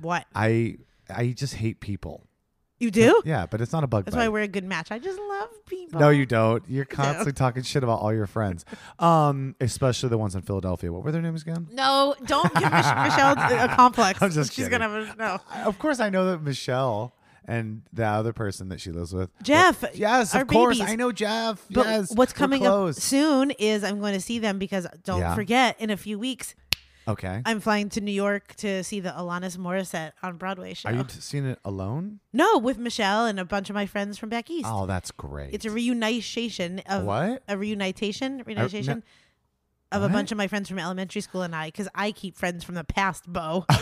What? I I just hate people. You do? Yeah, but it's not a bug That's bite. why we're a good match. I just love people. no, you don't. You're constantly talking shit about all your friends, um, especially the ones in Philadelphia. What were their names again? No, don't give Mich- Michelle a complex. I'm just She's kidding. gonna have a no. Of course, I know that Michelle and the other person that she lives with. Jeff, Yes, of course. babies. I know Jeff. But yes. what's coming up soon is I'm going to see them because don't Yeah. forget in a few weeks Okay. I'm flying to New York to see the Alanis Morissette on Broadway show. Are you t- seeing it alone? no, with Michelle and a bunch of my friends from back east. Oh, that's great. It's a reunitation of What? a reunitation, reunitation of a bunch of my friends from elementary school and I, because I keep friends from the past, Bo.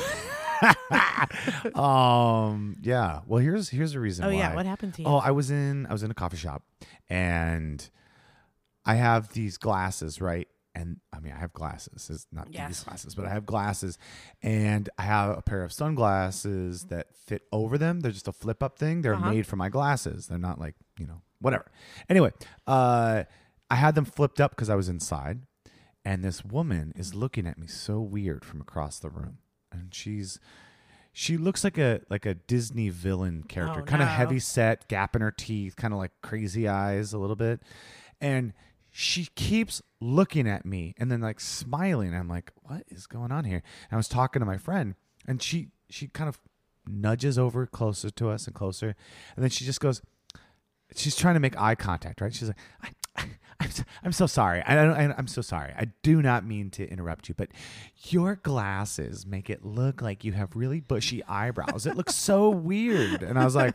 um yeah well here's here's the reason oh yeah, what happened to you? oh i was in i was in a coffee shop and i have these glasses right and i mean i have glasses. It's not these glasses but i have glasses. And i have a pair of sunglasses that fit over them. They're just a flip up thing. They're Uh-huh. made for my glasses. They're not like you know whatever. Anyway uh i had them flipped up because i was inside and this woman is looking at me so weird from across the room. And she's she looks like a like a Disney villain character, Oh, kind of no. heavy set, gap in her teeth, kind of like crazy eyes a little bit. And she keeps looking at me and then like smiling. I'm like, what is going on here? And I was talking to my friend and she she kind of nudges over closer to us and closer. And then she just goes, she's trying to make eye contact, right? She's like, I, I'm, so, I'm so sorry. I don't, I, I'm so sorry. I do not mean to interrupt you, but your glasses make it look like you have really bushy eyebrows. It looks so weird. And I was like,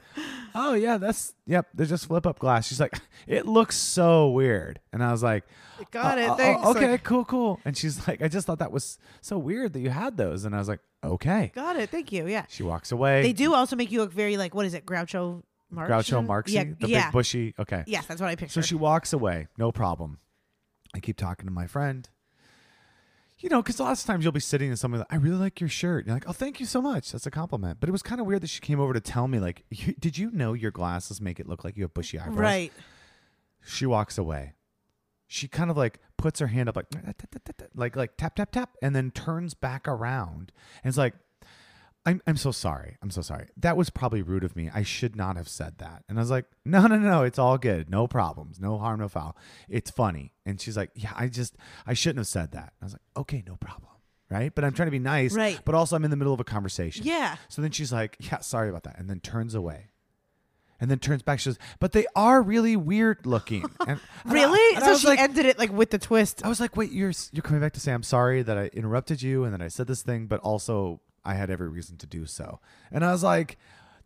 oh yeah, that's yep. They're just flip up glass. She's like, it looks so weird. And I was like, Got "Uh, it. uh, Thanks. okay, Like, cool, cool. And she's like, I just thought that was so weird that you had those. And I was like, okay. got it. Thank you. Yeah. She walks away. They do also make you look very like what is it, Groucho Marx? Groucho Marxy, Yeah, the yeah. big bushy. Okay. Yes, that's what I picture. So she walks away, no problem. I keep talking to my friend. You know, because lots of times you'll be sitting in something like, I really like your shirt. And you're like, oh, thank you so much. That's a compliment. But it was kind of weird that she came over to tell me, like, did you know your glasses make it look like you have bushy eyebrows? right. She walks away. She kind of like puts her hand up, like, like, like tap, tap, tap, and then turns back around. And it's like, I'm, I'm so sorry. I'm so sorry. That was probably rude of me. I should not have said that. And I was like, no, no, no, no. It's all good. No problems. No harm, no foul. It's funny. And she's like, yeah, I just, I shouldn't have said that. I was like, okay, no problem. Right. But I'm trying to be nice. Right. But also, I'm in the middle of a conversation. Yeah. So then she's like, yeah, sorry about that. And then turns away. And then turns back. She says, but they are really weird looking. And, and I- Really? and so she like, ended it like with the twist. I was like, wait, you're you're coming back to say I'm sorry that I interrupted you and that I said this thing, but also I had every reason to do so. And I was like,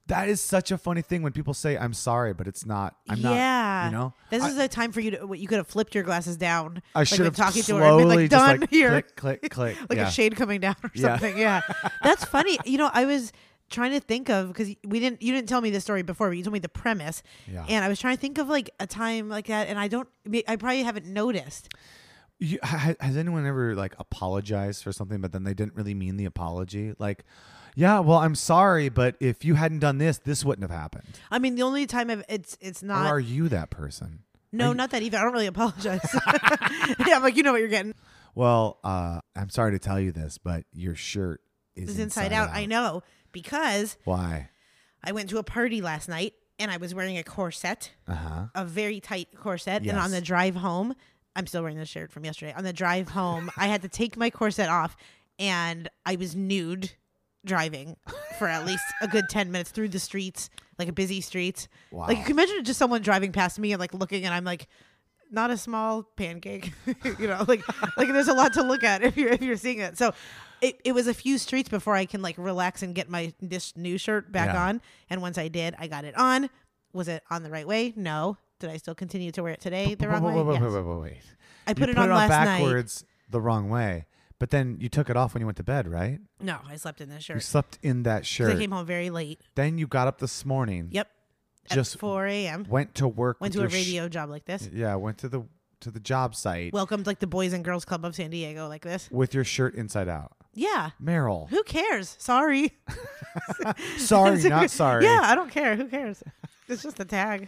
that is such a funny thing when people say I'm sorry, but it's not. I'm not. yeah. You know. This I, is a time for you to. You could have flipped your glasses down. I like, should have talking to her and been like done like here, click, click, click. like yeah. a shade coming down or Yeah. something. Yeah. That's funny. You know, I was trying to think of because we didn't. You didn't tell me this story before, but you told me the premise, Yeah. and I was trying to think of like a time like that, and I don't. I probably haven't noticed. You, ha, has anyone ever like apologized for something, but then they didn't really mean the apology? Like, yeah, well, I'm sorry, but if you hadn't done this, this wouldn't have happened. I mean, the only time I've, it's it's or not. are you that person? no, you- not that even. I don't really apologize. yeah, I'm like you know what you're getting. Well, uh, I'm sorry to tell you this, but your shirt is It's inside, out. I know because Why? I went to a party last night and I was wearing a corset, Uh huh. a very tight corset. And on the drive home, I'm still wearing this shirt from yesterday. On the drive home, I had to take my corset off and I was nude driving for at least a good 10 minutes through the streets, like a busy street. Wow. Like you can imagine just someone driving past me and like looking and I'm like not a small pancake. you know, like like there's a lot to look at if you're if you're seeing it. So it, it was a few streets before I can like relax and get my this new shirt back Yeah. on. And once I did, I got it on. Was it on the right way? No. Did I still continue to wear it today the wrong wait, way? wait, wait, Yes. wait, wait, wait. I put it on it last night. backwards the wrong way, but then you took it off when you went to bed, right? No, I slept in this shirt. You slept in that shirt. I came home very late. then you got up this morning. Yep. Just At 4 a.m. went to work. Went to a your sh- radio job like this. yeah, went to the to the job site Welcomed like the Boys and Girls Club of San Diego like this. with your shirt inside out. Yeah. Meryl, Who cares? Sorry. sorry, not sorry. Yeah, I don't care. Who cares? It's just a tag.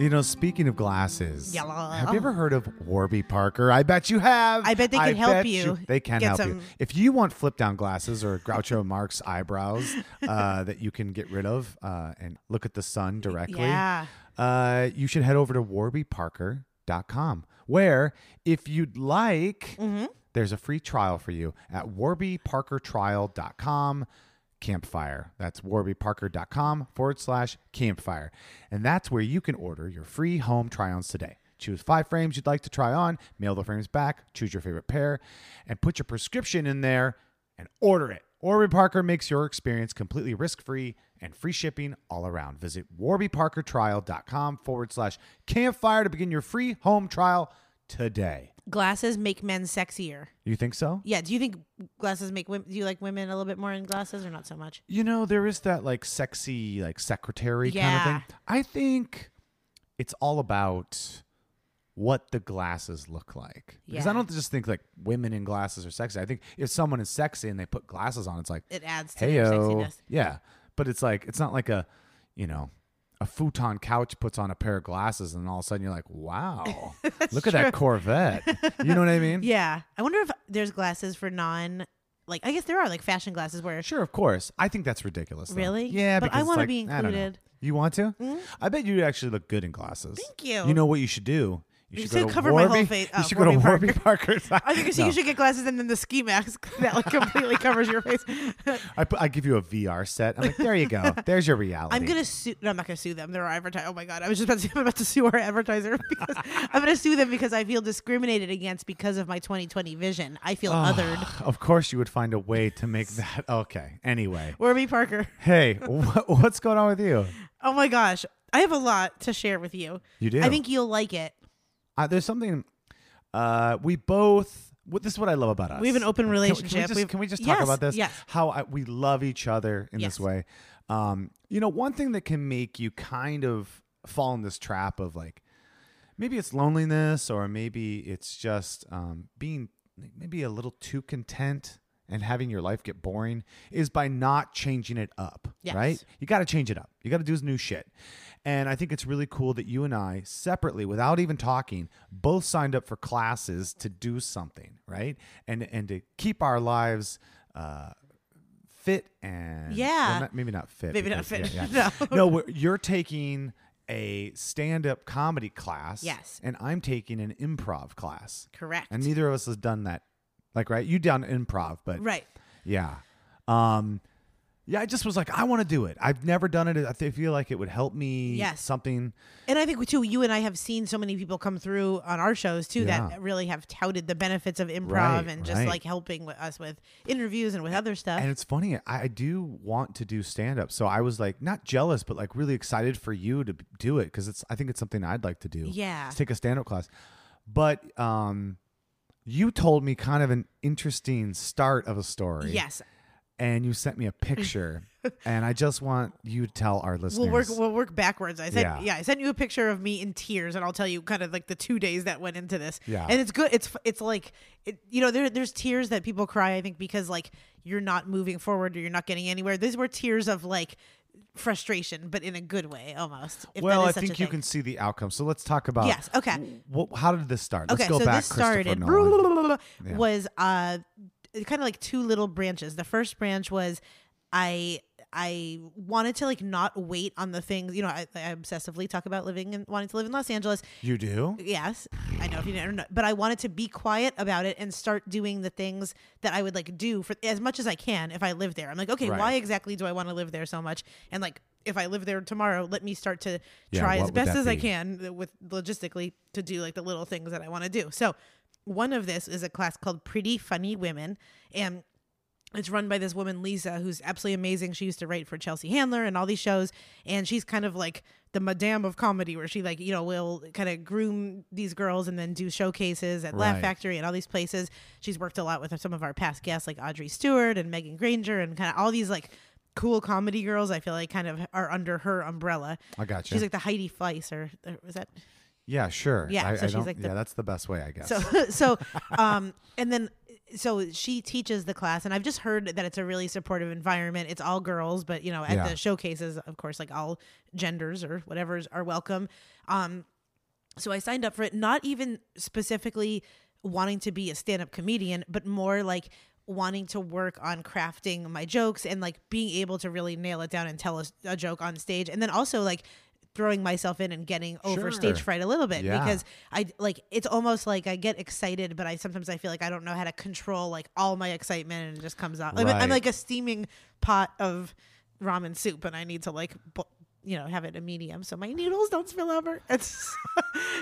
You know, speaking of glasses, Yellow. have you ever heard of Warby Parker? I bet you have. I bet they can help bet you They can get help you. If you want flip down glasses or Groucho Marx eyebrows uh, that you can get rid of uh, and look at the sun directly, Yeah. uh, you should head over to warbyparker.com, where if you'd like, Mm-hmm. there's a free trial for you at warbyparkertrial.com campfire. That's warbyparker.com forward slash campfire. And that's where you can order your free home try ons today. Choose five frames you'd like to try on, mail the frames back, choose your favorite pair, and put your prescription in there and order it. Warby Parker makes your experience completely risk free and free shipping all around. Visit warbyparkertrial.com forward slash campfire to begin your free home trial today. Glasses make men sexier. You think so? Yeah. Do you think glasses make women? Do you like women a little bit more in glasses or not so much? You know, there is that like sexy, like secretary kind of thing. I think it's all about what the glasses look like. Because I don't just think like women in glasses are sexy. I think if someone is sexy and they put glasses on, it's like, It adds to hey their sexiness. Yeah. But it's like, it's not like a, you know, a futon couch puts on a pair of glasses and all of a sudden you're like, wow, look at that Corvette. You know what I mean? Yeah. I wonder if there's glasses for non. Like I guess there are like fashion glasses where Sure, of course. I think that's ridiculous. though. Really? Yeah, But I it's wanna like, be I don't know. included. Mm-hmm. You want to? I bet you actually look good in glasses. Thank you. You know what you should do? You You should go should to cover my whole Warby- face- You oh, should go to Warby Warby Parker. I think you should get glasses and then the ski mask that like completely covers your face. I, put, I give you a VR set. I'm like, there you go. There's your reality. I'm gonna sue. No, I'm not gonna sue them. They're our advertiser. Oh my god, I was just about to, I'm about to sue our advertiser because I'm gonna sue them because I feel discriminated against because of my 2020 vision. I feel ah, othered. Of course, you would find a way to make that okay. Anyway, Warby Parker. hey, wh- what's going on with you? Oh my gosh, I have a lot to share with you. You do. I think you'll like it. Uh, there's something. Uh, we both. What, this is what I love about us. We have an open Can we- relationship. Can we just, can we just talk Yes, about this? yes. How I, we love each other in Yes. this way. Um, you know, one thing that can make you kind of fall in this trap of like, maybe it's loneliness or maybe it's just um, being maybe a little too content and having your life get boring is by not changing it up, Yes. right? You got to change it up. You got to do this new shit. And I think it's really cool that you and I, separately, without even talking, both signed up for classes to do something, right? And and to keep our lives uh, fit and Yeah. well, not- maybe not fit. Maybe not fit. yeah, yeah. No. no, you're taking a stand-up comedy class, Yes. and I'm taking an improv class, Correct. and neither of us has done that. Like, right? You done improv, but right. yeah. Um yeah, I just was like, I want to do it. I've never done it. I th- feel like it would help me Yes. something. And I think too, you and I have seen so many people come through on our shows too Yeah. that really have touted the benefits of improv Right, and just right. like helping with us with interviews and with other stuff. And it's funny, I, I do want to do stand up. So I was like not jealous, but like really excited for you to do it because it's I think it's something I'd like to do. Yeah. Is take a stand up class. But um you told me kind of an interesting start of a story. Yes. And you sent me a picture, and I just want you to tell our listeners. We'll work. We'll work backwards. I said, Yeah. Yeah. I sent you a picture of me in tears, and I'll tell you kind of like the two days that went into this. Yeah. And it's good. It's it's like it, you know there there's tears that people cry. I think because like you're not moving forward or you're not getting anywhere. These were tears of like frustration, but in a good way almost. if well, is I such a think you can see the outcome. So let's talk about. Yes. Okay. Wh- how did this start? Let's okay. go so back. this started was uh kind of like two little branches. The first branch was I I wanted to like not wait on the things. You know, I, I obsessively talk about living and wanting to live in Los Angeles. You do? Yes, I know if you never know, but I wanted to be quiet about it and start doing the things that I would like do for as much as I can if I live there. I'm like, okay, Right. why exactly do I want to live there so much? And like, if I live there tomorrow, let me start to Yeah, try as best as I can with logistically to do like the little things that I want to do. So, one of this is a class called Pretty Funny Women, and it's run by this woman Lisa who's absolutely amazing. She used to write for Chelsea Handler and all these shows and she's kind of like the madame of comedy where she like, you know, will kind of groom these girls and then do showcases at Laugh Factory and all these places. She's worked a lot with some of our past guests like Audrey Stewart and Megan Granger and kind of all these like cool comedy girls I feel like kind of are under her umbrella. I got you. She's like the Heidi Fleiss or, or was that yeah, sure. Yeah, I, so I she's like the- yeah, that's the best way, I guess. so so um and then so she teaches the class and I've just heard that it's a really supportive environment. It's all girls, but you know, at Yeah. the showcases, of course, like all genders or whatever's are welcome. Um so I signed up for it not even specifically wanting to be a stand-up comedian, but more like wanting to work on crafting my jokes and like being able to really nail it down and tell a, a joke on stage and then also like throwing myself in and getting over stage fright a little bit Yeah. because I like it's almost like I get excited, but I sometimes I feel like I don't know how to control like all my excitement and it just comes out. I'm- I'm, like a steaming pot of ramen soup, and I need to like you know have it a medium so my noodles don't spill over. It's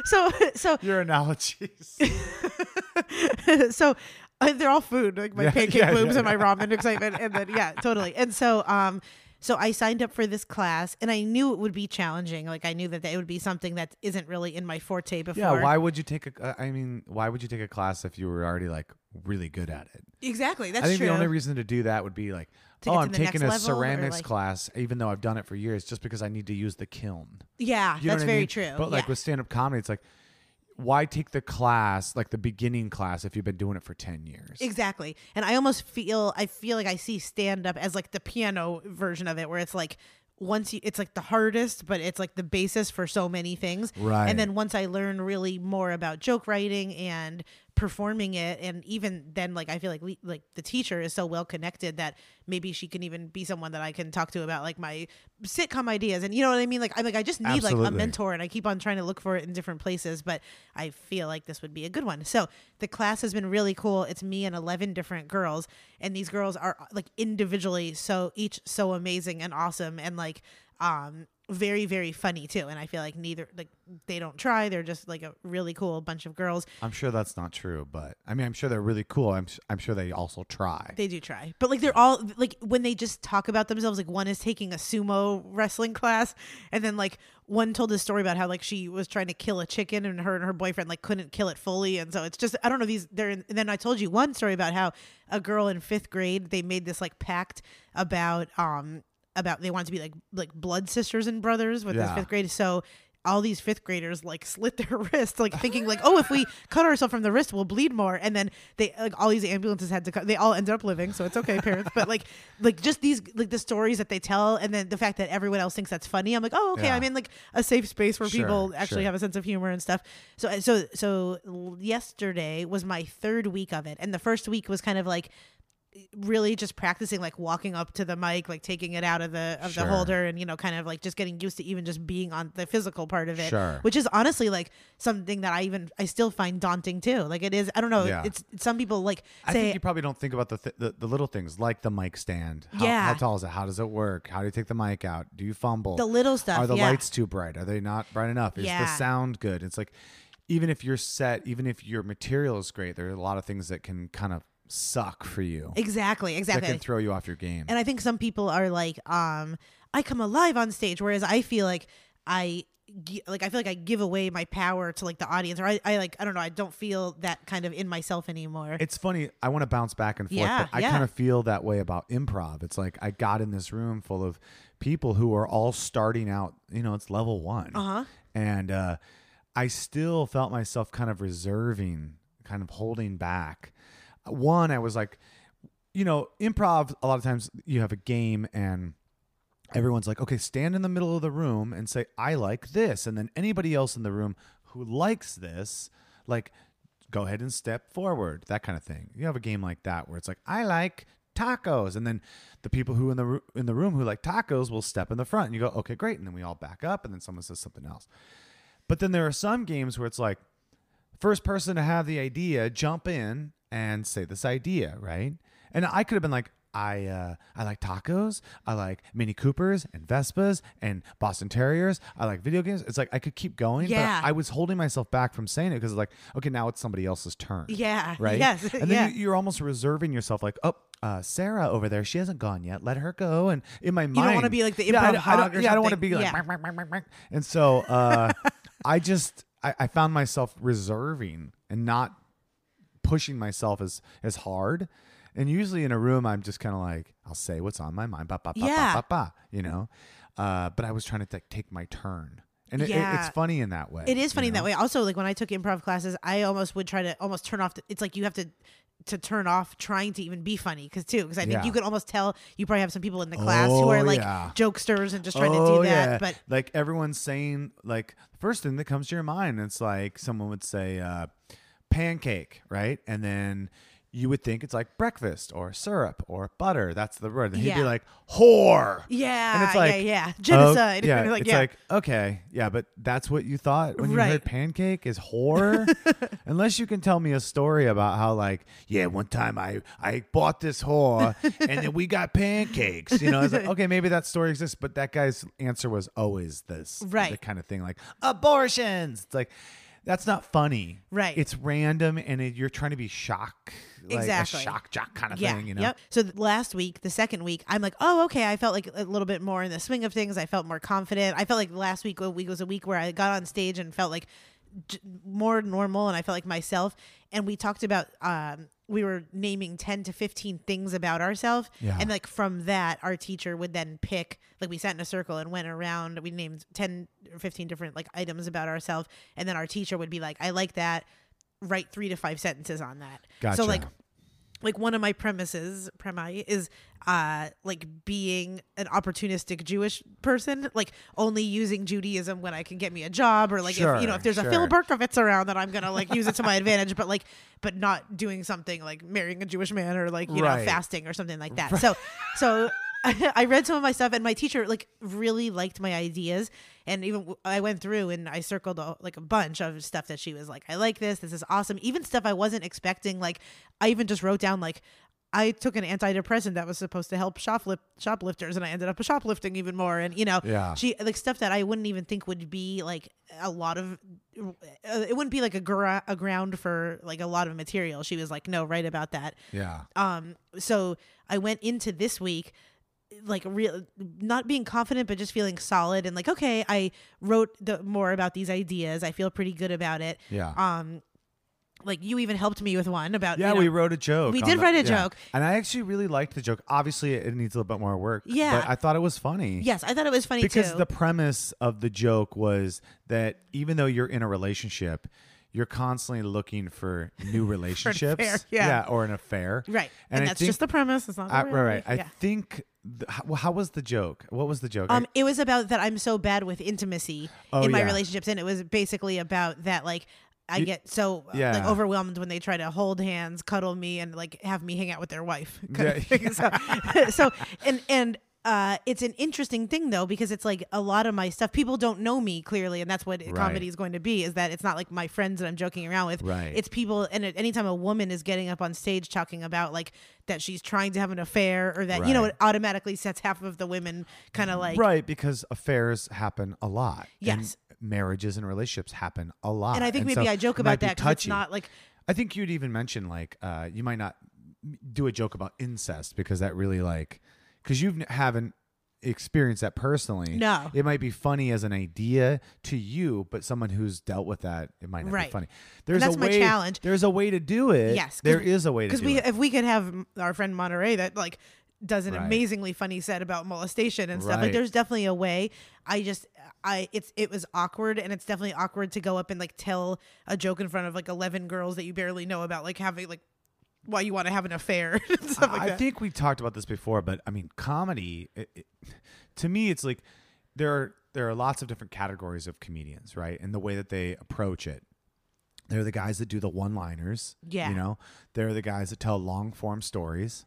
so so Your analogies. so uh, they're all food, like my Yeah, pancake yeah, boobs and my ramen excitement, and then yeah, totally. And so, um, so I signed up for this class, and I knew it would be challenging. Like I knew that it would be something that isn't really in my forte before. yeah, why would you take a? uh, I mean, why would you take a class if you were already like really good at it? Exactly, that's true. I think true. the only reason to do that would be like, oh, I'm taking a ceramics like- class, even though I've done it for years, just because I need to use the kiln. yeah, You know that's what I very mean? true. But like yeah. with stand up comedy, it's like, why take the class, like the beginning class, if you've been doing it for 10 years? Exactly. And I almost feel I feel like I see stand up as like the piano version of it where it's like once you it's like the hardest but it's like the basis for so many things. Right. And then once I learn really more about joke writing and performing it and even then like I feel like le- like the teacher is so well connected that maybe she can even be someone that I can talk to about like my sitcom ideas and you know what I mean like I'm like I just need like a mentor and I keep on trying to look for it in different places but I feel like this would be a good one. So the class has been really cool. It's me and 11 different girls and these girls are like individually so each so amazing and awesome and like um very very funny too and I feel like neither like they don't try they're just like a really cool bunch of girls. I'm sure that's not true, but I mean, I'm sure they're really cool. I'm, I'm sure they also try. They do try, but like they're all like when they just talk about themselves. Like one is taking a sumo wrestling class, and then like one told a story about how like she was trying to kill a chicken, and her and her boyfriend like couldn't kill it fully, and so it's just I don't know these. They're and then I told you one story about how a girl in fifth grade they made this like pact about um about they wanted to be like like blood sisters and brothers with this Yeah. fifth grade. So all these fifth graders like slit their wrist, like thinking like, oh, if we cut ourselves from the wrist, we'll bleed more. And then they like all these ambulances had to cut. They all ended up living, so it's okay, parents. but like like just these like the stories that they tell, and then the fact that everyone else thinks that's funny. I'm like, oh, okay, Yeah. I'm in like a safe space where Sure, people actually sure. have a sense of humor and stuff. So so so yesterday was my third week of it, and the first week was kind of like really just practicing like walking up to the mic like taking it out of the of Sure. the holder and you know kind of like just getting used to even just being on the physical part of it Sure. which is honestly like something that i even i still find daunting too like it is i don't know Yeah. it's some people like I say think you probably don't think about the, th- the the little things like the mic stand. How, Yeah. How tall is it? How does it work? How do you take the mic out? Do you fumble? the little stuff Are the yeah. lights too bright? Are they not bright enough? Is Yeah. the sound good? It's like even if you're set, even if your material is great, there are a lot of things that can kind of suck for you. exactly exactly. That can throw you off your game. And I think some people are like, um, I come alive on stage, whereas I feel like I like I feel like I give away my power to like the audience, or I, I like I don't know, I don't feel that kind of in myself anymore. It's funny. I want to bounce back and forth, Yeah, but I yeah. kind of feel that way about improv. It's like I got in this room full of people who are all starting out. You know, it's level one, Uh-huh. and uh, I still felt myself kind of reserving, kind of holding back. One, I was like, you know, improv. A lot of times you have a game and everyone's like, okay, stand in the middle of the room and say, I like this. And then anybody else in the room who likes this, like, go ahead and step forward, that kind of thing. You have a game like that where it's like, I like tacos. And then the people who in the, in the room who like tacos will step in the front and you go, okay, great. And then we all back up and then someone says something else. But then there are some games where it's like, first person to have the idea jump in and say this idea, right? And I could have been like, I uh, I like tacos. I like Mini Coopers and Vespas and Boston Terriers. I like video games. It's like I could keep going, Yeah. but I was holding myself back from saying it because like, okay, now it's somebody else's turn. Yeah, Right. yes, And then yeah. you, you're almost reserving yourself, like, oh, uh, Sarah over there, she hasn't gone yet. Let her go. And in my mind, I don't wanna be like the Yeah, I improv I don't- or yeah, I don't want to be like, Yeah. And so uh, I just I, I found myself reserving and not pushing myself as as hard. And usually in a room, I'm just kind of like, I'll say what's on my mind, ba ba ba Yeah. ba ba ba, you know. Uh, but I was trying to take my turn, and it, it- it's funny in that way. It is funny in know? that way. Also, like when I took improv classes, I almost would try to almost turn off. The, it's like you have to to turn off trying to even be funny because too because I think Yeah. you could almost tell you probably have some people in the class who Oh, are like yeah. jokesters and just trying to Oh, do that. yeah. But like everyone's saying, like the first thing that comes to your mind, it's like someone would say uh, pancake, right? And then you would think it's like breakfast or syrup or butter. That's the word. And he'd be like whore. yeah, And it's like yeah, yeah, oh, genocide. yeah, like, it's yeah. like okay, yeah, but that's what you thought when you Right. heard pancake is whore. Unless you can tell me a story about how like, yeah, one time I I bought this whore and then we got pancakes. You know, it's like okay, maybe that story exists, but that guy's answer was always this, Right. The kind of thing like abortions. It's like. That's not funny, Right. It's random, and it, you're trying to be shock, like Exactly. a shock jock kind of yeah, thing, you know. Yep. So th- last week, the second week, I'm like, oh, okay. I felt like a little bit more in the swing of things. I felt more confident. I felt like last week, a week was a week where I got on stage and felt like more normal, and I felt like myself. And we talked about, um, we were naming ten to fifteen things about ourselves, Yeah. and like from that, our teacher would then pick. Like we sat in a circle and went around. We named ten or fifteen different like items about ourselves, and then our teacher would be like, I like that. Write three to five sentences on that. Gotcha. So like like one of my premises premi is uh like being an opportunistic jewish person like only using judaism when i can get me a job or like if you know if there's a phil berkovitz around that i'm gonna like use it to my advantage but like but not doing something like marrying a jewish man or like you Right. know fasting or something like that so so I read some of my stuff, and my teacher like really liked my ideas. And even I went through and I circled a, like a bunch of stuff that she was like, "I like this. This is awesome." Even stuff I wasn't expecting. Like I even just wrote down like I took an antidepressant that was supposed to help shoplif- shoplifters, and I ended up shoplifting even more. And you know, Yeah. she like stuff that I wouldn't even think would be like a lot of. Uh, it wouldn't be like a, a ground for like a lot of material. She was like, "No, write about that." Yeah. um so i went into this week like real not being confident but just feeling solid and like okay i wrote the more about these ideas i feel pretty good about it Yeah. um like you even helped me with one about Yeah, you know- we wrote a joke. We did the- write a yeah. joke. and I actually really liked the joke. Obviously, it needs a little bit more work. Yeah. but I thought it was funny. yes i thought it was funny because too the premise of the joke was that even though you're in a relationship, you're constantly looking for new relationships. affair, yeah. or an affair. right and, I that's think- just the premise it's not the I, right, right. life. I think. th- how, how was the joke? What was the joke? I- Um, it was about that I'm so bad with intimacy Oh, in my yeah. relationships, and it was basically about that like I get so uh, like overwhelmed when they try to hold hands, cuddle me, and like have me hang out with their wife. Yeah. So, so and and. Uh, it's an interesting thing though because it's like a lot of my stuff people don't know me clearly and that's what comedy is going to be is that it's not like my friends that i'm joking around with Right. it's people and at- anytime a woman is getting up on stage talking about like that she's trying to have an affair or that you know it automatically sets half of the women kind of like right, because affairs happen a lot. and Yes. marriages and relationships happen a lot. and I think maybe so I joke about that because it's not like I think you'd even mention like uh, you might not do a joke about incest because that really like because you haven't experienced that personally. No. It might be funny as an idea to you, but someone who's dealt with that, it might not be funny. There's that's a my challenge. There's a way to do it. Yes. There is a way to because do we it. if we could have our friend Monterey that like does an Right. amazingly funny set about molestation and stuff like there's definitely a way i just i it's it was awkward and it's definitely awkward to go up and like tell a joke in front of like 11 girls that you barely know about like having like why you want to have an affair and stuff like I think we talked about this before, but I mean, comedy. It, it, to me, it's like there are there are lots of different categories of comedians, right? And the way that they approach it. They're the guys that do the one-liners. Yeah. You know, they're the guys that tell long-form stories,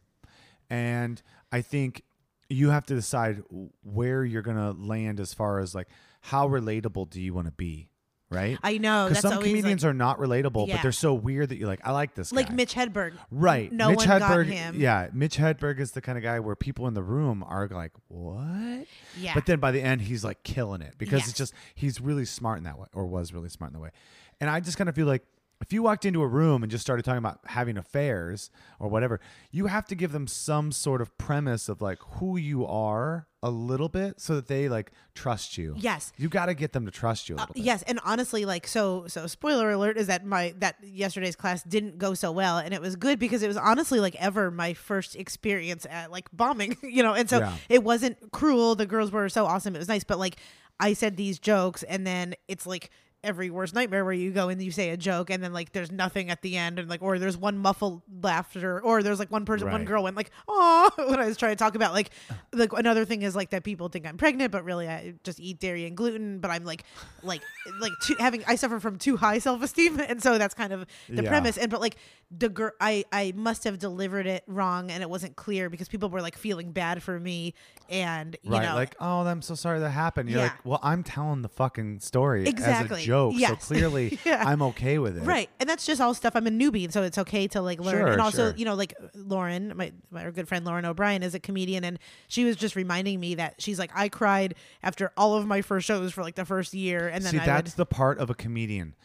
and I think you have to decide where you're gonna land as far as like how relatable do you want to be, right? i know Because some comedians like, are not relatable, Yeah. but they're so weird that you're like, I like this like guy. mitch hedberg Right. no Mitch one Hedberg, got him Yeah, Mitch Hedberg is the kind of guy where people in the room are like, "What?" Yeah. But then by the end, he's like killing it because Yes. it's just he's really smart in that way, or was really smart in that way. And I just kind of feel like if you walked into a room and just started talking about having affairs or whatever, you have to give them some sort of premise of like who you are a little bit, so that they like trust you. Yes. You got to get them to trust you a uh, little bit. Yes, and honestly, like so, so spoiler alert is that my that yesterday's class didn't go so well, and it was good because it was honestly like ever my first experience at like bombing, you know, and so Yeah. it wasn't cruel. The girls were so awesome; it was nice, but like I said these jokes, and then it's like every worst nightmare where you go and you say a joke and then like there's nothing at the end and like or there's one muffled laughter or there's like one person one girl went like oh when I was trying to talk about like like another thing is like that people think I'm pregnant but really I just eat dairy and gluten but I'm like like like too, having I suffer from too high self-esteem and so that's kind of the Yeah. premise and but like the girl I I must have delivered it wrong and it wasn't clear because people were like feeling bad for me and you right, know like, oh, I'm so sorry that happened. You're Yeah. like, well, I'm telling the fucking story Exactly. Joke, so clearly Yeah. I'm okay with it. Right. And that's just all stuff I'm a newbie, so it's okay to like learn. Sure, and also, sure. you know, like Lauren, my my good friend Lauren O'Brien is a comedian and she was just reminding me that she's like I cried after all of my first shows for like the first year and then See, I that's would the part of a comedian.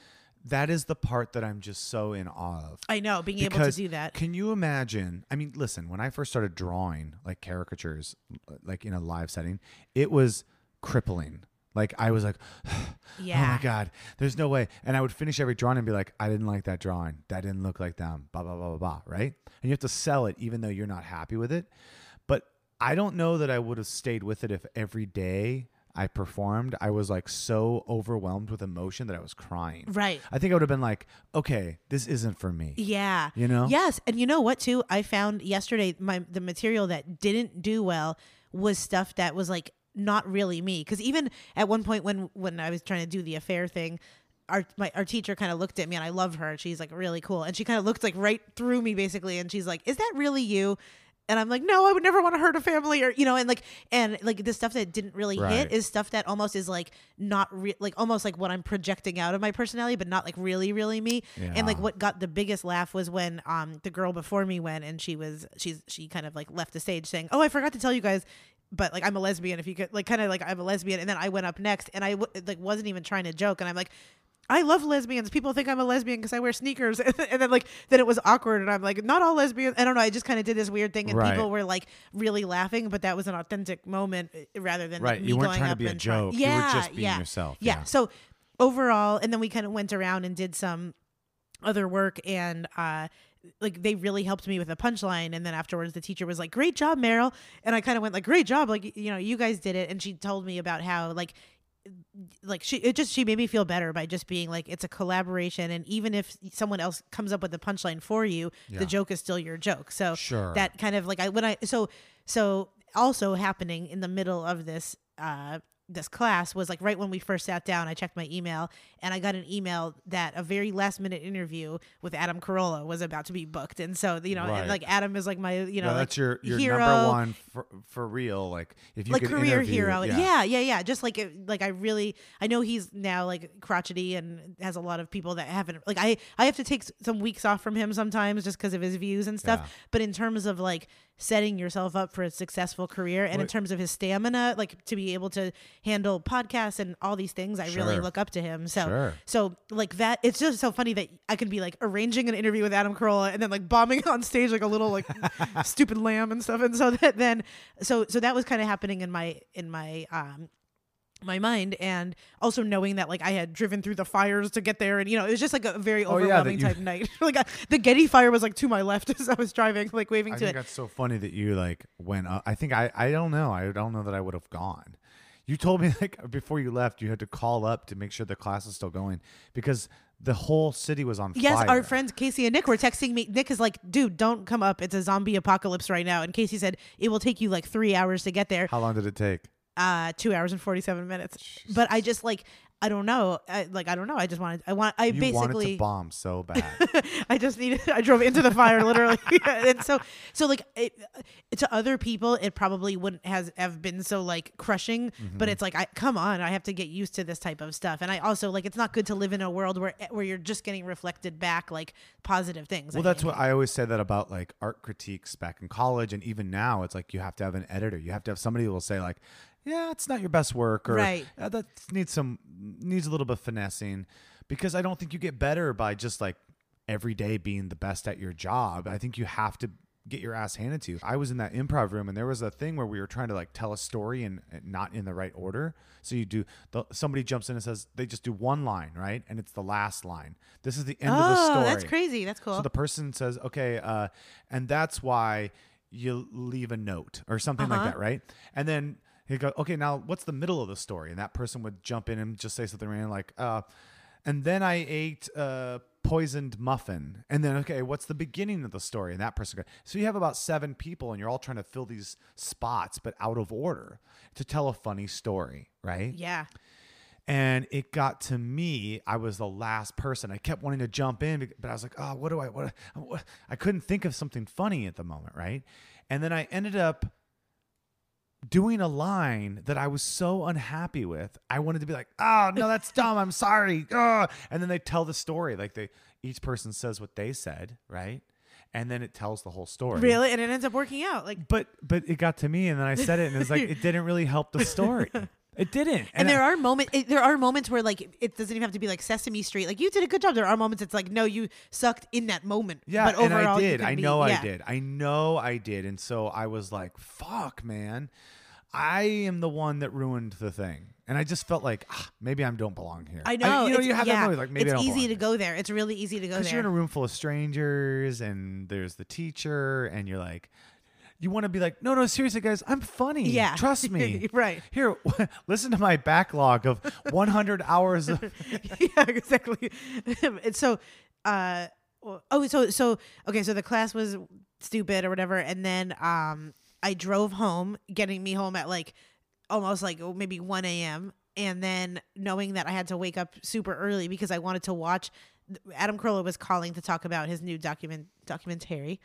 That is the part that I'm just so in awe of. I know being able to do that. Can you imagine? I mean, listen, when I first started drawing like caricatures, like in a live setting, it was crippling. Like I was like, oh Yeah. my god, there's no way. And I would finish every drawing and be like, I didn't like that drawing. That didn't look like them. Blah blah blah blah blah. Right? And you have to sell it even though you're not happy with it. But I don't know that I would have stayed with it if every day I performed, I was like so overwhelmed with emotion that I was crying. Right. I think I would have been like, okay, this isn't for me. Yeah. You know? Yes, and you know what too? I found yesterday my the material that didn't do well was stuff that was like not really me. Because even at one point when when I was trying to do the affair thing our my our teacher kind of looked at me and I love her she's like really cool. And she kind of looked like right through me basically and she's like is that really you? And I'm like no I would never want to hurt a family or you know and like and like the stuff that didn't really Right. hit is stuff that almost is like not re- like almost like what I'm projecting out of my personality but not like really really me. And like what got the biggest laugh was when um the girl before me went and she was she's she kind of like left the stage saying oh I forgot to tell you guys but like I'm a lesbian if you could like kind of like I'm a lesbian and then I went up next and I w- like wasn't even trying to joke and I'm like I love lesbians. People think I'm a lesbian because I wear sneakers, and then like then it was awkward, and I'm like, not all lesbians. I don't know. I just kind of did this weird thing, and Right. people were like really laughing, but that was an authentic moment uh, rather than like, Right, me you weren't going trying to be a trying- joke. You were Yeah, just being yeah, yourself. Yeah. Yeah. So overall, and then we kind of went around and did some other work and uh like they really helped me with a punchline and then afterwards the teacher was like great job meryl and i kind of went like great job like you know you guys did it and she told me about how like like she it just she made me feel better by just being like it's a collaboration and even if someone else comes up with the punchline for you Yeah. the joke is still your joke so Sure. that kind of like i when i so so also happening in the middle of this uh this class was like right when we first sat down i checked my email and i got an email that a very last minute interview with adam carolla was about to be booked and so you know and, Right. like adam is like my you know No, like, that's your your hero, number one for, for real. Like if you like could career hero. yeah. Yeah. yeah, yeah, Just like it, like I really I know he's now like crotchety and has a lot of people that haven't like I I have to take some weeks off from him sometimes just because of his views and stuff. Yeah. But in terms of like setting yourself up for a successful career. And in terms of his stamina, like to be able to handle podcasts and all these things, I really look up to him. So, Sure. so like that, it's just so funny that I can be like arranging an interview with Adam Carolla and then like bombing on stage like a little like stupid lamb and stuff. And so that then, so so that was kind of happening in my in my um my mind and also knowing that like I had driven through the fires to get there and you know it was just like a very Oh, yeah, overwhelming you- type night like I, the Getty fire was like to my left as I was driving like waving I to think it that's so funny that you like went. up. I think I. I don't know. I don't know that I would have gone. You told me like before you left, you had to call up to make sure the class is still going because the whole city was on Yes, fire. Yes, our friends Casey and Nick were texting me. Nick is like, dude, don't come up. It's a zombie apocalypse right now. And Casey said it will take you like three hours to get there. How long did it take? Uh, two hours and 47 minutes. But I just like, I don't know. I, like, I don't know. I just wanted, I want, I You wanted basically, to bomb so bad. I just needed. I drove into the fire literally, and so so like it, to other people, it probably wouldn't has have been so like crushing. Mm-hmm. But it's like, I come on, I have to get used to this type of stuff, and I also like it's not good to live in a world where where you're just getting reflected back like positive things. Well, I that's what I always say that about like art critiques back in college, and even now, it's like you have to have an editor. You have to have somebody who will say like, "Yeah, it's not your best work," or Right. "Yeah, that needs some needs a little bit of finessing," because I don't think you get better by just like every day being the best at your job. I think you have to get your ass handed to you. I was in that improv room and there was a thing where we were trying to like tell a story and and not in the right order. So you do the, somebody jumps in and says they just do one line, right? And it's the last line. This is the end of the Oh, story. that's crazy. That's cool. So the person says, okay, uh, and that's why you leave a note or something like Uh-huh. that, right? And then he'd go, okay, now what's the middle of the story? And that person would jump in and just say something random like, uh, and then I ate a poisoned muffin. And then, okay, what's the beginning of the story? And that person goes, so you have about seven people and you're all trying to fill these spots, but out of order to tell a funny story, right? yeah. and it got to me i was the last person i kept wanting to jump in but i was like oh what do i what, what i couldn't think of something funny at the moment right and then i ended up doing a line that i was so unhappy with i wanted to be like oh no that's dumb. I'm sorry. And then they tell the story. Like they each person says what they said right? And then it tells the whole story. Really, and it ends up working out. Like, but but it got to me and then i said it and it's like it didn't really help the story it didn't and, I- there are moments. There are moments where like it doesn't even have to be like Sesame Street. Like you did a good job. There are moments it's like no, you sucked in that moment. Yeah, but and overall, I did. I be- know yeah. I did. I know I did. And so I was like, "Fuck, man, I am the one that ruined the thing." And I just felt like ah, maybe I don't belong here. I know. you know, you have yeah, that moment like maybe it's I don't easy to go there. It's really easy to go there. because you're in a room full of strangers, and there's the teacher, and you're like. You want to be like, no, no, seriously, guys, I'm funny. Yeah. trust me. Right. Here, listen to my backlog of 100 hours of yeah, exactly. and so, uh, oh, so so okay, so the class was stupid or whatever, and then um, I drove home, getting me home at like almost like oh, maybe one a.m. And then knowing that I had to wake up super early because I wanted to watch. Adam Carolla was calling to talk about his new document documentary,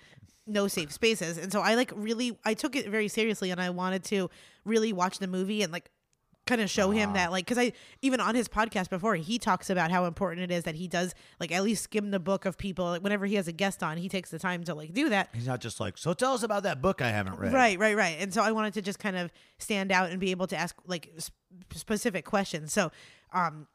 No Safe Spaces, and so I like really I took it very seriously, and I wanted to really watch the movie and like kind of show him that like because i even on his podcast before he talks about how important it is that he does like at least skim the book of people. Like, whenever he has a guest on he takes the time to like do that. He's not just like, so tell us about that book I haven't read. right right right. And so i wanted to just kind of stand out and be able to ask like sp- specific questions. So um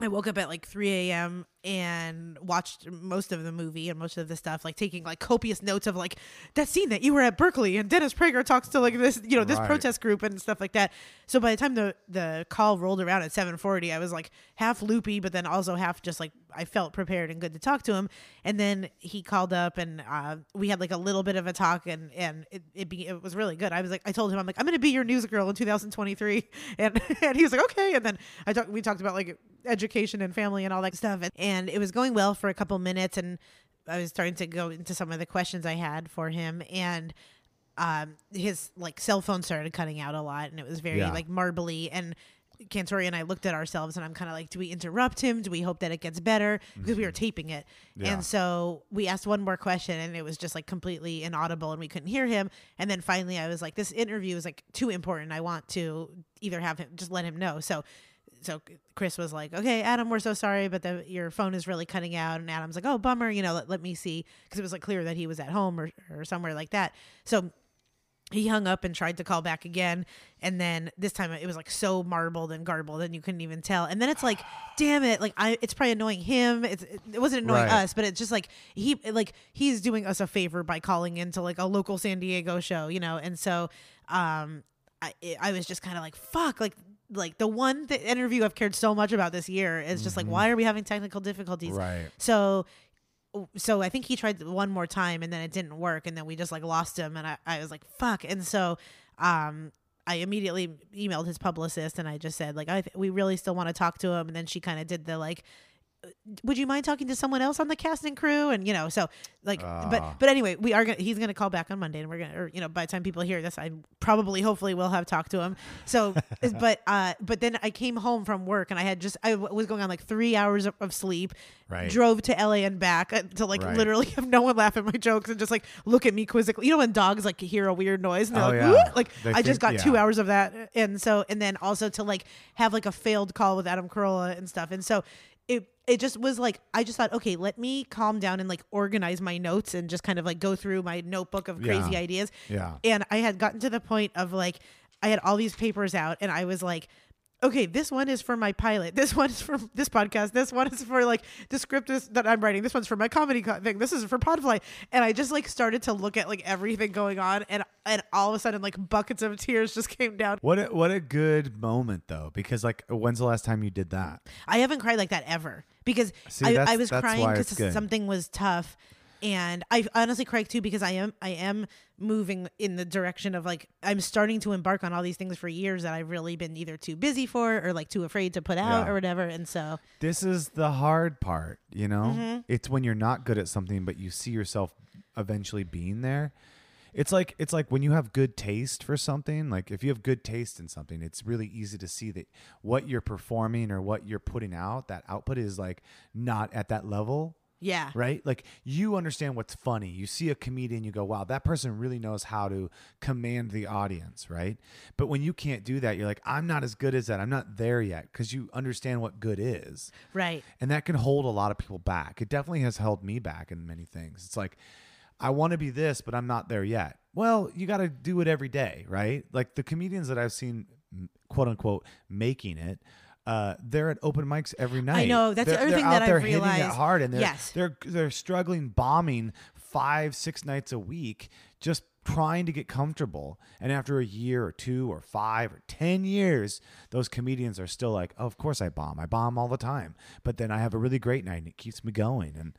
I woke up at like 3 a.m. and watched most of the movie and most of the stuff, like taking like copious notes of like that scene that you were at Berkeley and Dennis Prager talks to like this, you know, this Right. protest group and stuff like that. So by the time the the call rolled around at 7:40, I was like half loopy, but then also half just like I felt prepared and good to talk to him. And then he called up and uh, we had like a little bit of a talk and and it it, be, it was really good. I was like I told him I'm like I'm gonna be your news girl in 2023, and and he was like okay. And then I talked we talked about like education and family and all that stuff, and, and it was going well for a couple minutes, and I was starting to go into some of the questions I had for him, and um, his like cell phone started cutting out a lot, and it was very Yeah. like marbly and. Cantore and I looked at ourselves, and I'm kind of like, do we interrupt him? Do we hope that it gets better? Because we were taping it, Yeah. and so we asked one more question, and it was just like completely inaudible, and we couldn't hear him. And then finally, I was like, this interview is like too important. I want to either have him just let him know. So so Chris was like, "Okay, Adam, we're so sorry, but the, your phone is really cutting out." And Adam's like, "Oh, bummer. You know, let, let me see," because it was like clear that he was at home or, or somewhere like that. So he hung up and tried to call back again and then this time it was like so marbled and garbled and you couldn't even tell and then it's like damn it like i it's probably annoying him it's it wasn't annoying Right. us but it's just like he like he's doing us a favor by calling into like a local san diego show you know and so um i i was just kind of like fuck like like the one th- interview i've cared so much about this year is just like why are we having technical difficulties? Right. so so I think he tried one more time and then it didn't work and then we just like lost him and I, I was like fuck. And so um I immediately emailed his publicist and I just said like I th- we really still want to talk to him. And then she kind of did the like would you mind talking to someone else on the casting crew and you know so like Ah. but but anyway we are gonna he's gonna call back on monday and we're gonna or you know by the time people hear this i probably hopefully will have talked to him so but uh but then i came home from work and i had just i w- was going on like three hours of, of sleep Right. drove to la and back uh, to like Right. literally have no one laugh at my jokes and just like look at me quizzically you know when dogs like hear a weird noise and they're Oh, like yeah. Like They i just think- got two hours of that and so and then also to like have like a failed call with adam carolla and stuff and so it it just was like I just thought, okay, let me calm down and like organize my notes and just kind of like go through my notebook of crazy Yeah. ideas. Yeah. And I had gotten to the point of like I had all these papers out and I was like Okay, this one is for my pilot. This one is for this podcast. This one is for like the script is, that I'm writing. This one's for my comedy co- thing. This is for Podfly. And I just like started to look at like everything going on, and and all of a sudden like buckets of tears just came down. What a, what a good moment though, because like, when's the last time you did that? I haven't cried like that ever because See, I, I was crying because something was tough, and I honestly cried too because I am I am moving in the direction of like I'm starting to embark on all these things for years that I've really been either too busy for or like too afraid to put out Yeah. or whatever, and so This is the hard part, you know? Mm-hmm. It's when you're not good at something but you see yourself eventually being there. It's like it's like when you have good taste for something, like if you have good taste in something, it's really easy to see that what you're performing or what you're putting out, that output is like not at that level. Yeah, right? Like you understand what's funny. You see a comedian, you go, wow, that person really knows how to command the audience, right? But when you can't do that, you're like, I'm not as good as that. I'm not there yet because you understand what good is. right, And that can hold a lot of people back. It definitely has held me back in many things. It's like, I want to be this, but I'm not there yet. Well, you got to do it every day, right? Like the comedians that I've seen, quote unquote, making it. Uh, they're at open mics every night. I know. That's the They're- other they're thing out that I've there hitting it realized. hard, and they're Yes. they're they're struggling bombing five six nights a week, just trying to get comfortable. And after a year or two or five or ten years, those comedians are still like, oh, of course I bomb. I bomb all the time, but then I have a really great night, and it keeps me going. And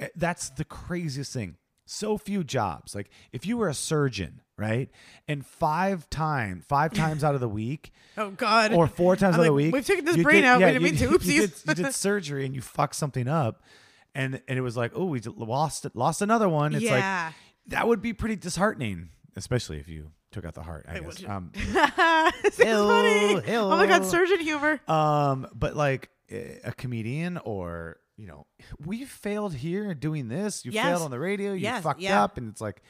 eh, that's the craziest thing. So few jobs. Like if you were a surgeon, right, and five times, five times out of the week oh god, or four times I'm out of the week. We've taken this brain did- out. yeah, we didn't mean to. you- you Oopsies. did, you did surgery and you fucked something up, and and it was like, oh, we lost lost another one. It's Yeah. like that would be pretty disheartening, especially if you took out the heart. I guess. Um, this is funny. Hill, Oh my god, surgeon humor. um, but like eh, a comedian or you know, we failed here doing this. You Yes. failed on the radio. You Yes, fucked yeah. up, and it's like.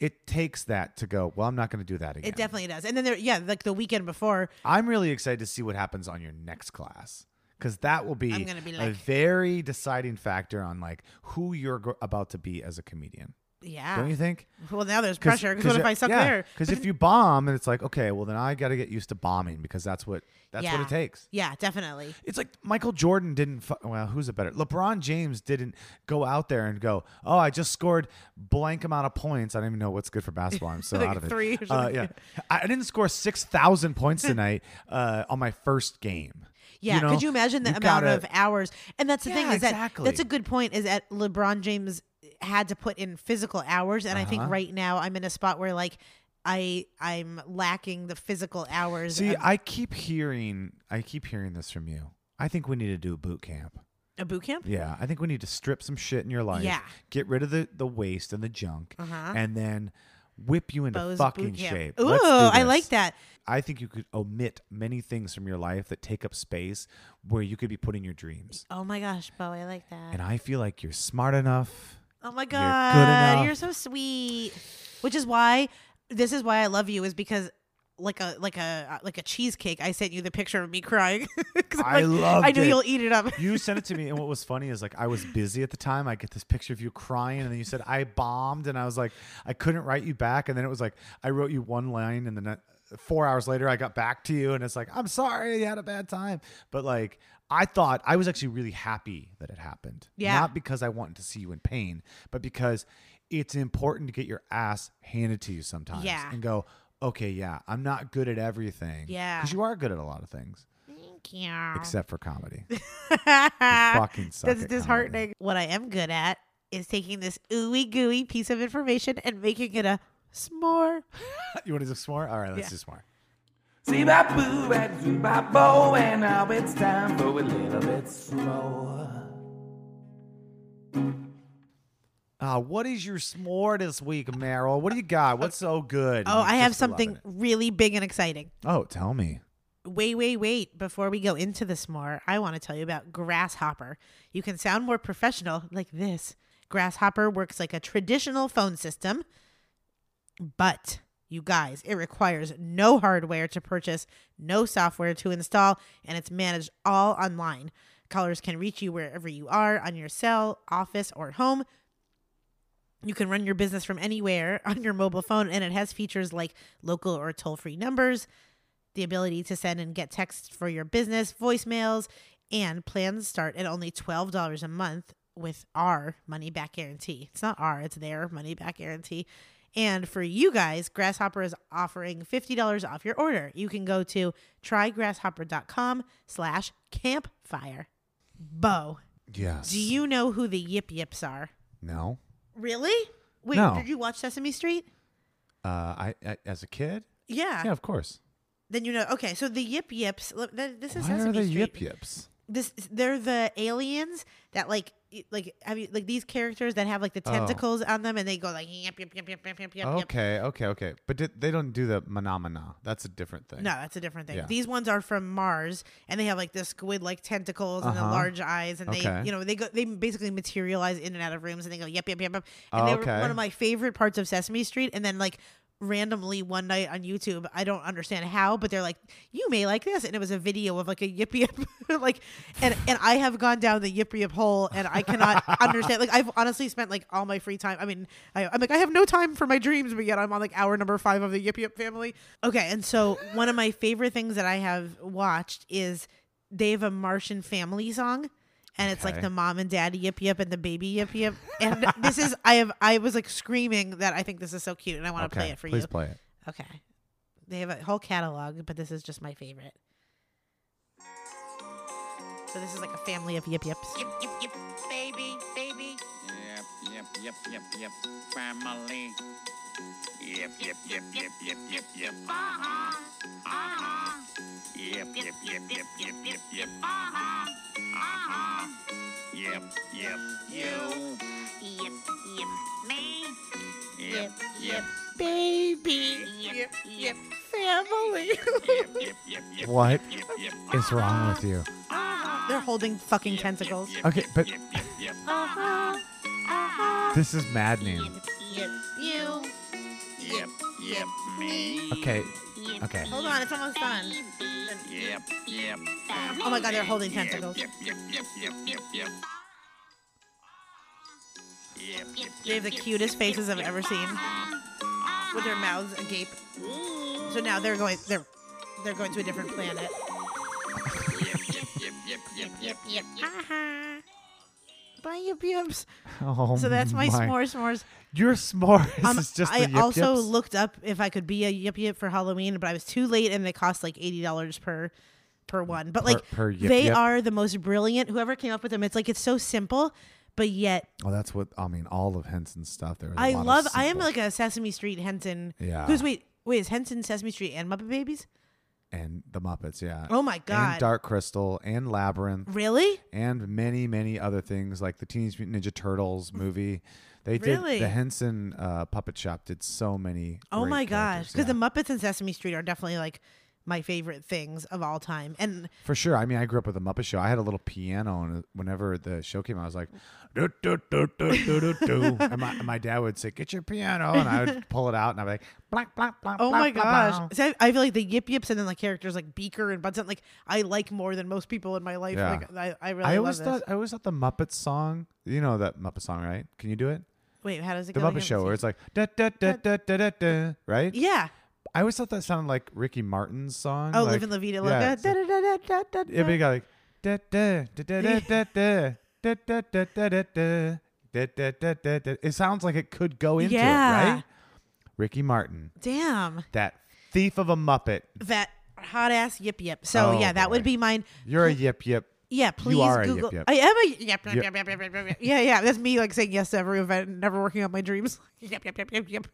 It takes that to go. Well, I'm not going to do that again. It definitely does. And then there, yeah, like the weekend before, I'm really excited to see what happens on your next class because that will be, be a very deciding factor on like who you're go- about to be as a comedian. Yeah. Don't you think? Well, now there's pressure because what if you- I suck yeah, there? Because if you bomb, and it's like, okay, well then I got to get used to bombing because that's what that's what it takes. yeah, definitely. It's like Michael Jordan didn't. Fu- well, who's a better? LeBron James didn't go out there and go, "Oh, I just scored blank amount of points." I don't even know what's good for basketball. I'm so Like out of it. three Uh, yeah, I didn't score six thousand points tonight uh, on my first game. Yeah, know? could you imagine the You amount gotta- of hours? And that's the thing Yeah, is that exactly. that's a good point. Is that LeBron James had to put in physical hours, and I think Uh-huh. right now I'm in a spot where like I I'm lacking the physical hours. See, of I keep hearing, I keep hearing this from you. I think we need to do a boot camp. a boot camp. Yeah, I think we need to strip some shit in your life. Yeah. get rid of the the waste and the junk, Uh-huh. and then whip you into Bo's fucking shape. Ooh, I like that. I think you could omit many things from your life that take up space where you could be putting your dreams. Oh my gosh, Bo, I like that. And I feel like you're smart enough. Oh my god, enough. you're so sweet. Which is why this is why I love you is because like a like a like a cheesecake. I sent you the picture of me crying. I like, loved I knew you'll eat it up. You sent it to me, and what was funny is like I was busy at the time. I get this picture of you crying, and then you said I bombed, and I was like I couldn't write you back, and then it was like I wrote you one line, and then uh, four hours later I got back to you, and it's like I'm sorry, you had a bad time, but like I thought I was actually really happy that it happened, Yeah. not because I wanted to see you in pain, but because it's important to get your ass handed to you sometimes, Yeah. and go. Okay, yeah, I'm not good at everything. Yeah. because you are good at a lot of things, Thank you. except for comedy. Fucking suck That's at comedy. disheartening. What I am good at is taking this ooey gooey piece of information and making it a s'more. You want to do s'more? All right, let's Yeah. do s'more. See that boo and zoo bop bo, and now it's time for a little bit slower. Uh, what is your s'more this week, Meryl? What do you got? What's so good? Oh, You I have just loving something it. really big and exciting. Oh, tell me. Wait, wait, wait. Before we go into the s'more, I want to tell you about Grasshopper. You can sound more professional like this. Grasshopper works like a traditional phone system, but you guys, it requires no hardware to purchase, no software to install, and it's managed all online. Callers can reach you wherever you are on your cell, office, or home. You can run your business from anywhere on your mobile phone, and it has features like local or toll free numbers, the ability to send and get texts for your business, voicemails, and plans start at only $12 a month with our money back guarantee. It's not our, it's their money back guarantee. And for you guys, Grasshopper is offering $50 off your order. You can go to trygrasshopper.com slash campfire. Bo, Yes. do you know who the Yip Yips are? No. Really? Wait, No. did you watch Sesame Street? Uh, I, I as a kid. Yeah. Yeah, of course. Then you know. Okay, so the Yip Yips. look, th- This is Why are Sesame they Street. yip yips? This they're the aliens that like like have you like these characters that have like the Oh. tentacles on them and they go like yip yip yip yip yip yip yip. yip. Okay, okay, okay. But did, they don't do the phenomena. That's a different thing. No, that's a different thing. Yeah. These ones are from Mars, and they have like the squid like tentacles and the Uh-huh. large eyes, and they, you know, they go, they basically materialize in and out of rooms, and they go yep, yep, yep, yep. And they were Okay. one of my favorite parts of Sesame Street. And then like randomly one night on YouTube, I don't understand how, but they're like, you may like this, and it was a video of like a yip yip, like, and and I have gone down the yip yip hole, and I cannot understand. Like I've honestly spent like all my free time. I mean, I, I'm like I have no time for my dreams, but yet I'm on like hour number five of the Yip Yip family. Okay, and so one of my favorite things that I have watched is they have a Martian family song. And it's like the mom and dad yip yip and the baby yip yip. And this is I have I was like screaming that I think this is so cute and I want to okay. play it for Please you. Please play it. Okay. They have a whole catalog, but this is just my favorite. So this is like a family of yip yips. Yip, yip, yip, baby, baby. Yep, yep, yep, yep, yep, family. Yep, yep, yep, yep, yep, yep, yep. Uh-huh, uh-huh. Yep, yep, yep, yep, yep, yep, yep. Uh-huh, uh-huh. Yep, yep, you. Yep, yep, me. Yep, yep, Baby yep, yep, family. yep, yep, yep, yep. What Yep, yep, wrong with you? They're holding fucking tentacles. Okay, but yep, yep, yep. Uh-huh. Uh-huh. this is maddening. Yep. You. Yep, yep, me. Okay, okay. Hold on, it's almost done. Yep, yep. Oh my god, they're holding tentacles. Yep, yep, yep, yep, yep, yep. Yep, yep, They have the cutest faces I've ever seen. With their mouths agape. So now they're going they're they're going to a different planet. yep, yep, yep, yep, yep, yep, yep. Uh-huh. Bye yip yips. Oh, So that's my, s'mores s'mores. Your s'mores Um, is just I yip also yips? looked up if I could be a yip yip for Halloween, but I was too late and they cost like eighty dollars per per one. But like per yip they yip? are the most brilliant. Whoever came up with them, it's like it's so simple, but yet Oh, that's what I mean. All of Henson's stuff. There. I love. I am like a Sesame Street Henson. Yeah. Who's wait wait is Henson Sesame Street and Muppet Babies? and the Muppets. Yeah. Oh my god! And Dark Crystal and Labyrinth really? and many many other things like the Teenage Mutant Ninja Turtles movie. They Really? did the Henson uh, Puppet Shop did so many. Oh my gosh! Because yeah. the Muppets and Sesame Street are definitely like my favorite things of all time. And For sure. I mean, I grew up with the Muppet Show. I had a little piano, and whenever the show came out, I was like, do, do, do, do, do, do, do. And my, and my dad would say, Get your piano. And I would pull it out, and I'd be like, Black, black, black. oh black, my gosh, black." so I, I feel like the Yip Yips and then like characters like Beaker and Bunsen, like I like more than most people in my life. Yeah. Like I, I really I always this. thought I always thought the Muppet song. You know that Muppet song, right? Can you do it? Wait, how does it The go? I Muppet Show, where it. it's like da da da da da da da, right? yeah. I always thought that sounded like Ricky Martin's song. Oh, like, Living La Vida yeah, Loca. like- Da, da, da, da, da, da, Yeah, but you got like da da da da da da da da da da da da da da da da da da. It sounds like it could go into Yeah. it, right? Ricky Martin, Damn. that thief of a Muppet. That hot ass Yip Yip. So Oh, yeah, that would boy. be mine. You're a yip yip. Yeah, please are a Yip Google. Yip. I am a yep, yep, Yep. yep, yep, yep. Yeah, yeah. That's me like saying yes to every event, and never working on my dreams. Yep, yep, yep, yep, yep.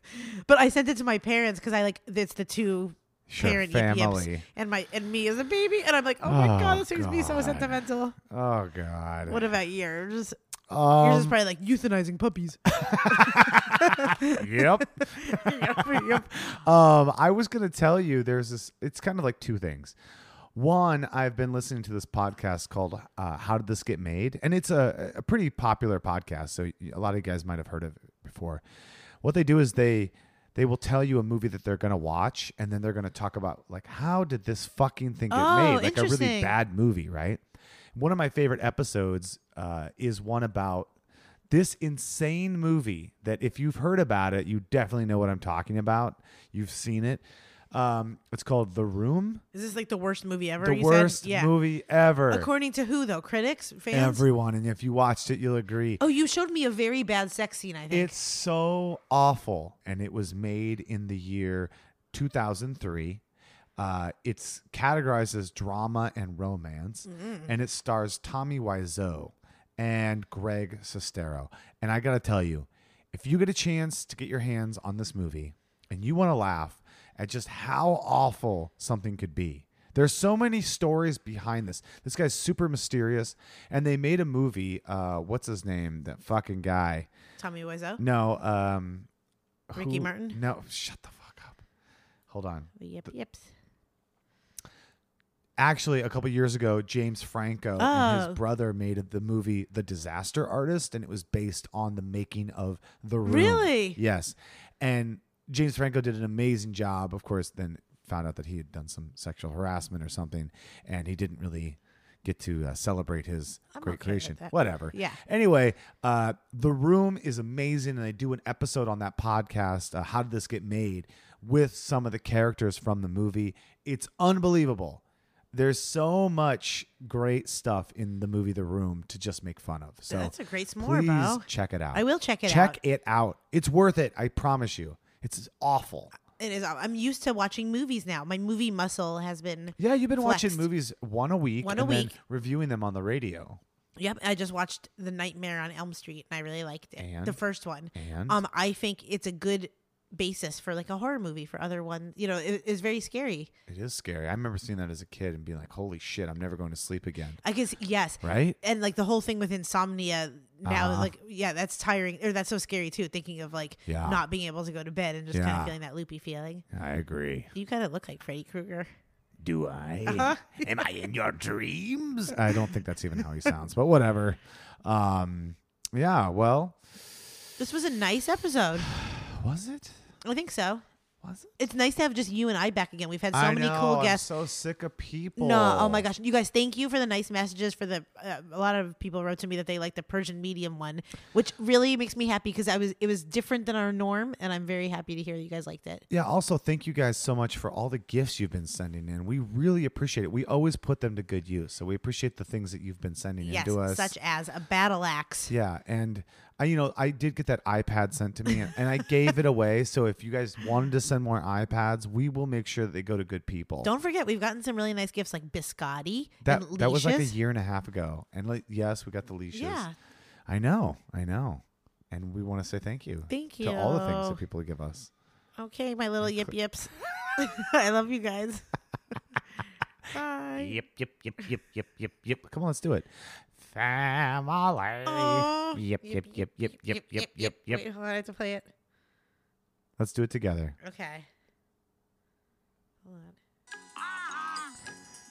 But I sent it to my parents because I like it's the two Sure, parent Yip Yips family. and my and me as a baby, and I'm like, oh my god, Oh, this makes me so God. sentimental. Oh God. What about yours? yours um, is probably like euthanizing puppies. yep. yep, yep. Um, I was gonna tell you there's this. It's kind of like two things. One, I've been listening to this podcast called uh, "How Did This Get Made," and it's a, a pretty popular podcast. So a lot of you guys might have heard of it before. What they do is they they will tell you a movie that they're gonna watch, and then they're gonna talk about like how did this fucking thing get Oh, made? Like a really bad movie, right? One of my favorite episodes uh, is one about this insane movie that if you've heard about it, you definitely know what I'm talking about. You've seen it. Um, it's called The Room, Is this like the worst movie ever? the you worst said? Yeah. movie ever. According to who though? Critics, fans. Everyone, and if you watched it, you'll agree. oh, you showed me a very bad sex scene. I think. It's so awful, and it was made in the year 2003. Uh, it's categorized as drama and romance, and it stars Tommy Wiseau and Greg Sestero. And I gotta tell you, if you get a chance to get your hands on this movie and you want to laugh at just how awful something could be, there's so many stories behind this. This guy's super mysterious, and they made a movie. Uh, what's his name? That fucking guy. Tommy Wiseau. No, um, Ricky who- Martin? No, shut the fuck up. Hold on. Yep, yips. Actually, a couple years ago, James Franco and Oh. his brother made the movie The Disaster Artist, and it was based on the making of The Room. Really? Yes. And James Franco did an amazing job. Of course, then found out that he had done some sexual harassment or something, and he didn't really get to uh, celebrate his I'm great okay creation. Whatever. Yeah. Anyway, uh, The Room is amazing, and they do an episode on that podcast. Uh, How did this get made? With some of the characters from the movie, it's unbelievable. There's so much great stuff in the movie The Room to just make fun of. So That's a great s'more, please bro. check it out. I will check it check out. Check it out. It's worth it. I promise you. It's awful. It is. I'm used to watching movies now. My movie muscle has been. Yeah, you've been watching movies one a week One a week. reviewing them on the radio. Yep. I just watched The Nightmare on Elm Street, and I really liked it. And? The first one. And Um, I think it's a good basis for like a horror movie for other ones. You know, it, it's very scary. it is scary. I remember seeing that as a kid and being like, "Holy shit, I'm never going to sleep again." I guess yes. Right? And like the whole thing with insomnia now, Uh-huh. like yeah, that's tiring or that's so scary too. Thinking of like Yeah. not being able to go to bed and just kind of feeling that loopy feeling. I agree. You kind of look like Freddy Krueger. Do I? Uh-huh. Am I in your dreams? I don't think that's even how he sounds, but whatever. Um, yeah. Well, This was a nice episode. was it? I think so. Was it? It's nice to have just you and I back again. We've had so I many know, cool I'm guests. so sick of people. No, oh my gosh, you guys! Thank you for the nice messages. For the uh, a lot of people wrote to me that they like the Persian medium one, which really makes me happy because I was it was different than our norm, and I'm very happy to hear that you guys liked it. Yeah, also thank you guys so much for all the gifts you've been sending in. We really appreciate it. We always put them to good use. So we appreciate the things that you've been sending Yes, in to us. such as a battle axe. yeah, and I you know, I did get that iPad sent to me and, and I gave it away. So if you guys wanted to send more iPads, we will make sure that they go to good people. Don't forget, we've gotten some really nice gifts like biscotti that and that was like a year and a half ago. And like yes, we got the leashes. Yeah, I know, I know. And we want to say thank you. Thank you To all the things that people give us. okay, my little yip yips. I love you guys. Bye. Yep, yep, yep, yep, yep, yep, yep. Come on, let's do it. Family. Aw. Yep, yep, yep, yep, yep, yep, yep, yep. Wait, hold on, I have to play it. Let's do it together. Okay. Hold on. Ah,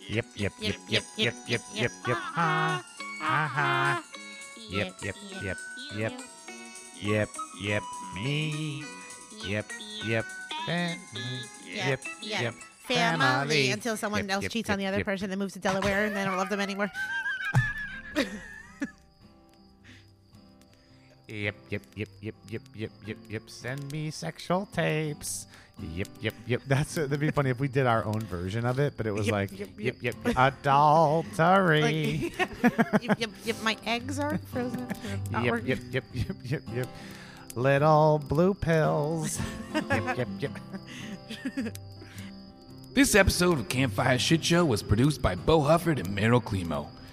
Yep, yep, yep, yep, yep, yep, yep, yep. Ha, ha, ha. Yep, yep, yep, yep. Yep, yep, me. Yep, yep, family. Yep, yep, Family until someone else cheats on the other person and moves to Delaware and they don't love them anymore. Yep, yep, yep, yep, yep, yep, yep, yep. Send me sexual tapes. Yep, yep, yep. That's it. That'd be funny if we did our own version of it, but it was Yep, like yep, yep, yep. yep, adultery. Like, yep, yep, yep, my eggs are frozen. Not yep, working. yep, yep, yep, yep, yep. Little blue pills. yep, yep, yep. This episode of Campfire Shit Show was produced by Bo Hufford and Meryl Climo.